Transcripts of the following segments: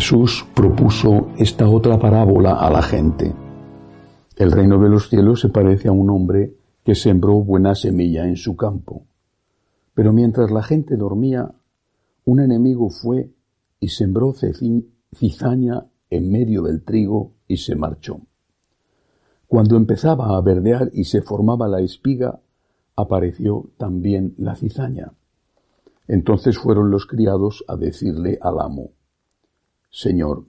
Jesús propuso esta otra parábola a la gente. El reino de los cielos se parece a un hombre que sembró buena semilla en su campo. Pero mientras la gente dormía, un enemigo fue y sembró cizaña en medio del trigo y se marchó. Cuando empezaba a verdear y se formaba la espiga, apareció también la cizaña. Entonces fueron los criados a decirle al amo, Señor,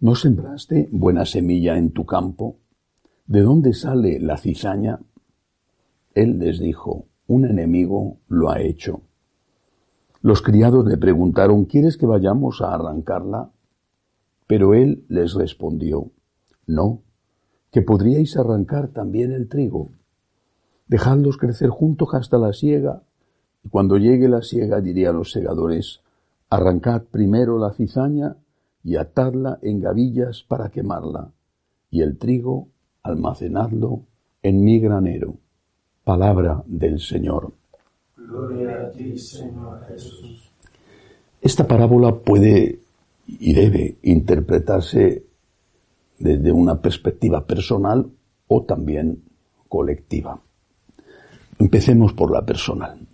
¿no sembraste buena semilla en tu campo? ¿De dónde sale la cizaña? Él les dijo, un enemigo lo ha hecho. Los criados le preguntaron, ¿quieres que vayamos a arrancarla? Pero él les respondió, no, que podríais arrancar también el trigo. Dejadlos crecer juntos hasta la siega, y cuando llegue la siega diría a los segadores, arrancad primero la cizaña y atadla en gavillas para quemarla, y el trigo almacenadlo en mi granero. Palabra del Señor. Gloria a ti, Señor Jesús. Esta parábola puede y debe interpretarse desde una perspectiva personal o también colectiva. Empecemos por la personal.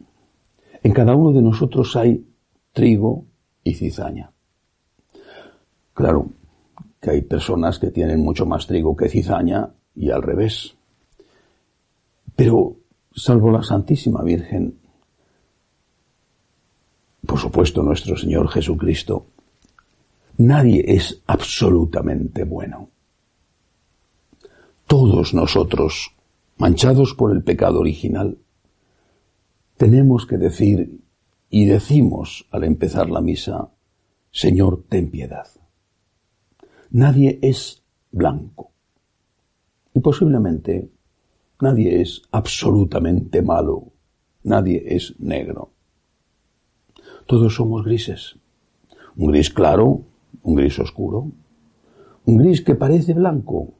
En cada uno de nosotros hay trigo y cizaña. Claro que hay personas que tienen mucho más trigo que cizaña y al revés. Pero, salvo la Santísima Virgen, por supuesto nuestro Señor Jesucristo, nadie es absolutamente bueno. Todos nosotros, manchados por el pecado original, tenemos que decir y decimos al empezar la misa, Señor, ten piedad. Nadie es blanco. Y posiblemente nadie es absolutamente malo. Nadie es negro. Todos somos grises. Un gris claro, un gris oscuro, un gris que parece blanco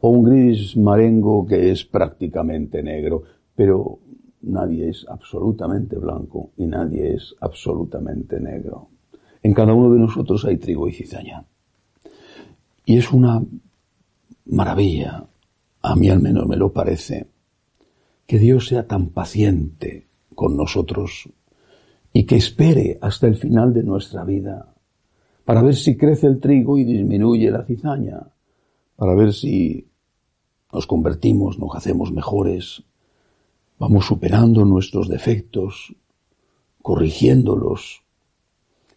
o un gris marengo que es prácticamente negro, pero nadie es absolutamente blanco y nadie es absolutamente negro. En cada uno de nosotros hay trigo y cizaña. Y es una maravilla, a mí al menos me lo parece, que Dios sea tan paciente con nosotros y que espere hasta el final de nuestra vida para ver si crece el trigo y disminuye la cizaña, para ver si nos convertimos, nos hacemos mejores, vamos superando nuestros defectos, corrigiéndolos,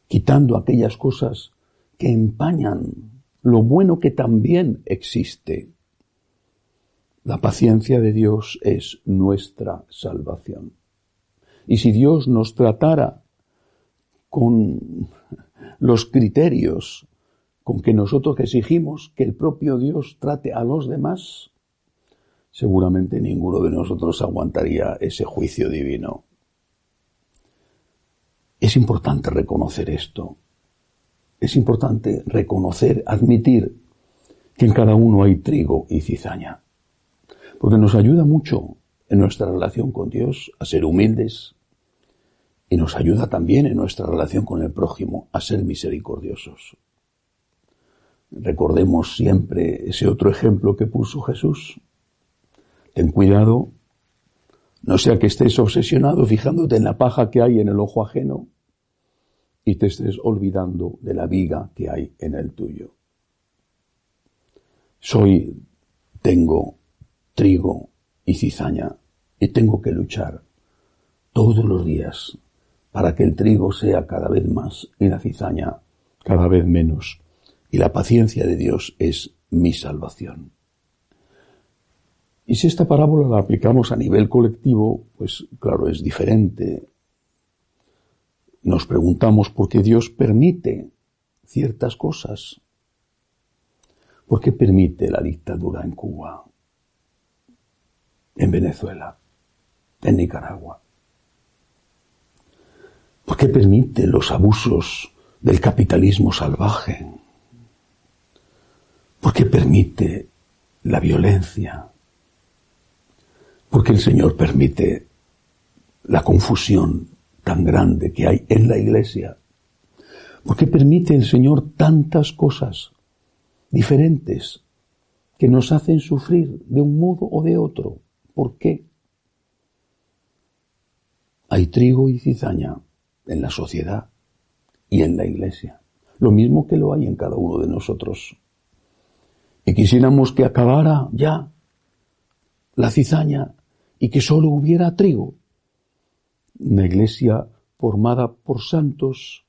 quitando aquellas cosas que empañan lo bueno que también existe. La paciencia de Dios es nuestra salvación. Y si Dios nos tratara con los criterios con que nosotros exigimos que el propio Dios trate a los demás, seguramente ninguno de nosotros aguantaría ese juicio divino. Es importante reconocer esto. Es importante reconocer, admitir que en cada uno hay trigo y cizaña. Porque nos ayuda mucho en nuestra relación con Dios a ser humildes, y nos ayuda también en nuestra relación con el prójimo a ser misericordiosos. Recordemos siempre ese otro ejemplo que puso Jesús. Ten cuidado, no sea que estés obsesionado fijándote en la paja que hay en el ojo ajeno y te estés olvidando de la viga que hay en el tuyo. Soy, tengo trigo y cizaña y tengo que luchar todos los días para que el trigo sea cada vez más y la cizaña cada vez menos. Y la paciencia de Dios es mi salvación. Y si esta parábola la aplicamos a nivel colectivo, pues claro, es diferente. Nos preguntamos por qué Dios permite ciertas cosas. ¿Por qué permite la dictadura en Cuba, en Venezuela, en Nicaragua? ¿Por qué permite los abusos del capitalismo salvaje? ¿Por qué permite la violencia? ¿Por qué el Señor permite la confusión tan grande que hay en la iglesia? ¿Por qué permite el Señor tantas cosas diferentes que nos hacen sufrir de un modo o de otro? ¿Por qué? Hay trigo y cizaña en la sociedad y en la iglesia, lo mismo que lo hay en cada uno de nosotros. Y quisiéramos que acabara ya la cizaña y que solo hubiera trigo. Una iglesia formada por santos,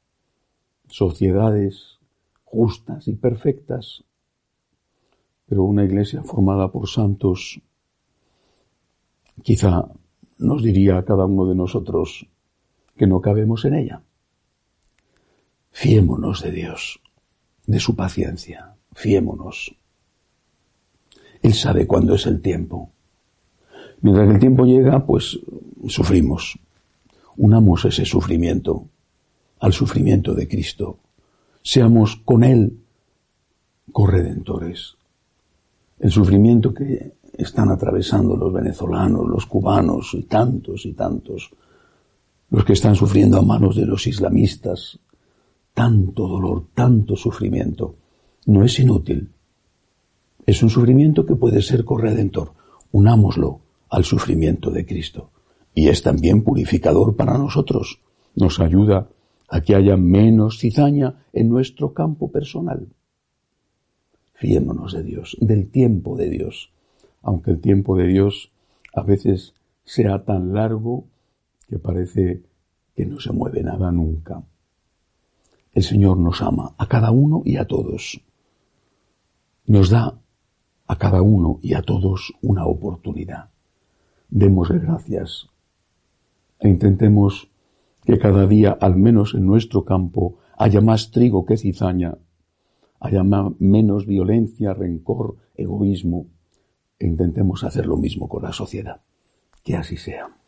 sociedades justas y perfectas, pero una iglesia formada por santos quizá nos diría a cada uno de nosotros que no cabemos en ella. Fiémonos de Dios, de su paciencia, fiémonos. Él sabe cuándo es el tiempo. Mientras el tiempo llega, pues sufrimos. Unamos ese sufrimiento al sufrimiento de Cristo. Seamos con Él corredentores. El sufrimiento que están atravesando los venezolanos, los cubanos y tantos y tantos, los que están sufriendo a manos de los islamistas, tanto dolor, tanto sufrimiento, no es inútil. Es un sufrimiento que puede ser corredentor. Unámoslo al sufrimiento de Cristo. Y es también purificador para nosotros. Nos ayuda a que haya menos cizaña en nuestro campo personal. Fiémonos de Dios, del tiempo de Dios, aunque el tiempo de Dios a veces sea tan largo que parece que no se mueve nada nunca. El Señor nos ama a cada uno y a todos. Nos da a cada uno y a todos una oportunidad. Démosle gracias e intentemos que cada día, al menos en nuestro campo, haya más trigo que cizaña, haya menos violencia, rencor, egoísmo, e intentemos hacer lo mismo con la sociedad. Que así sea.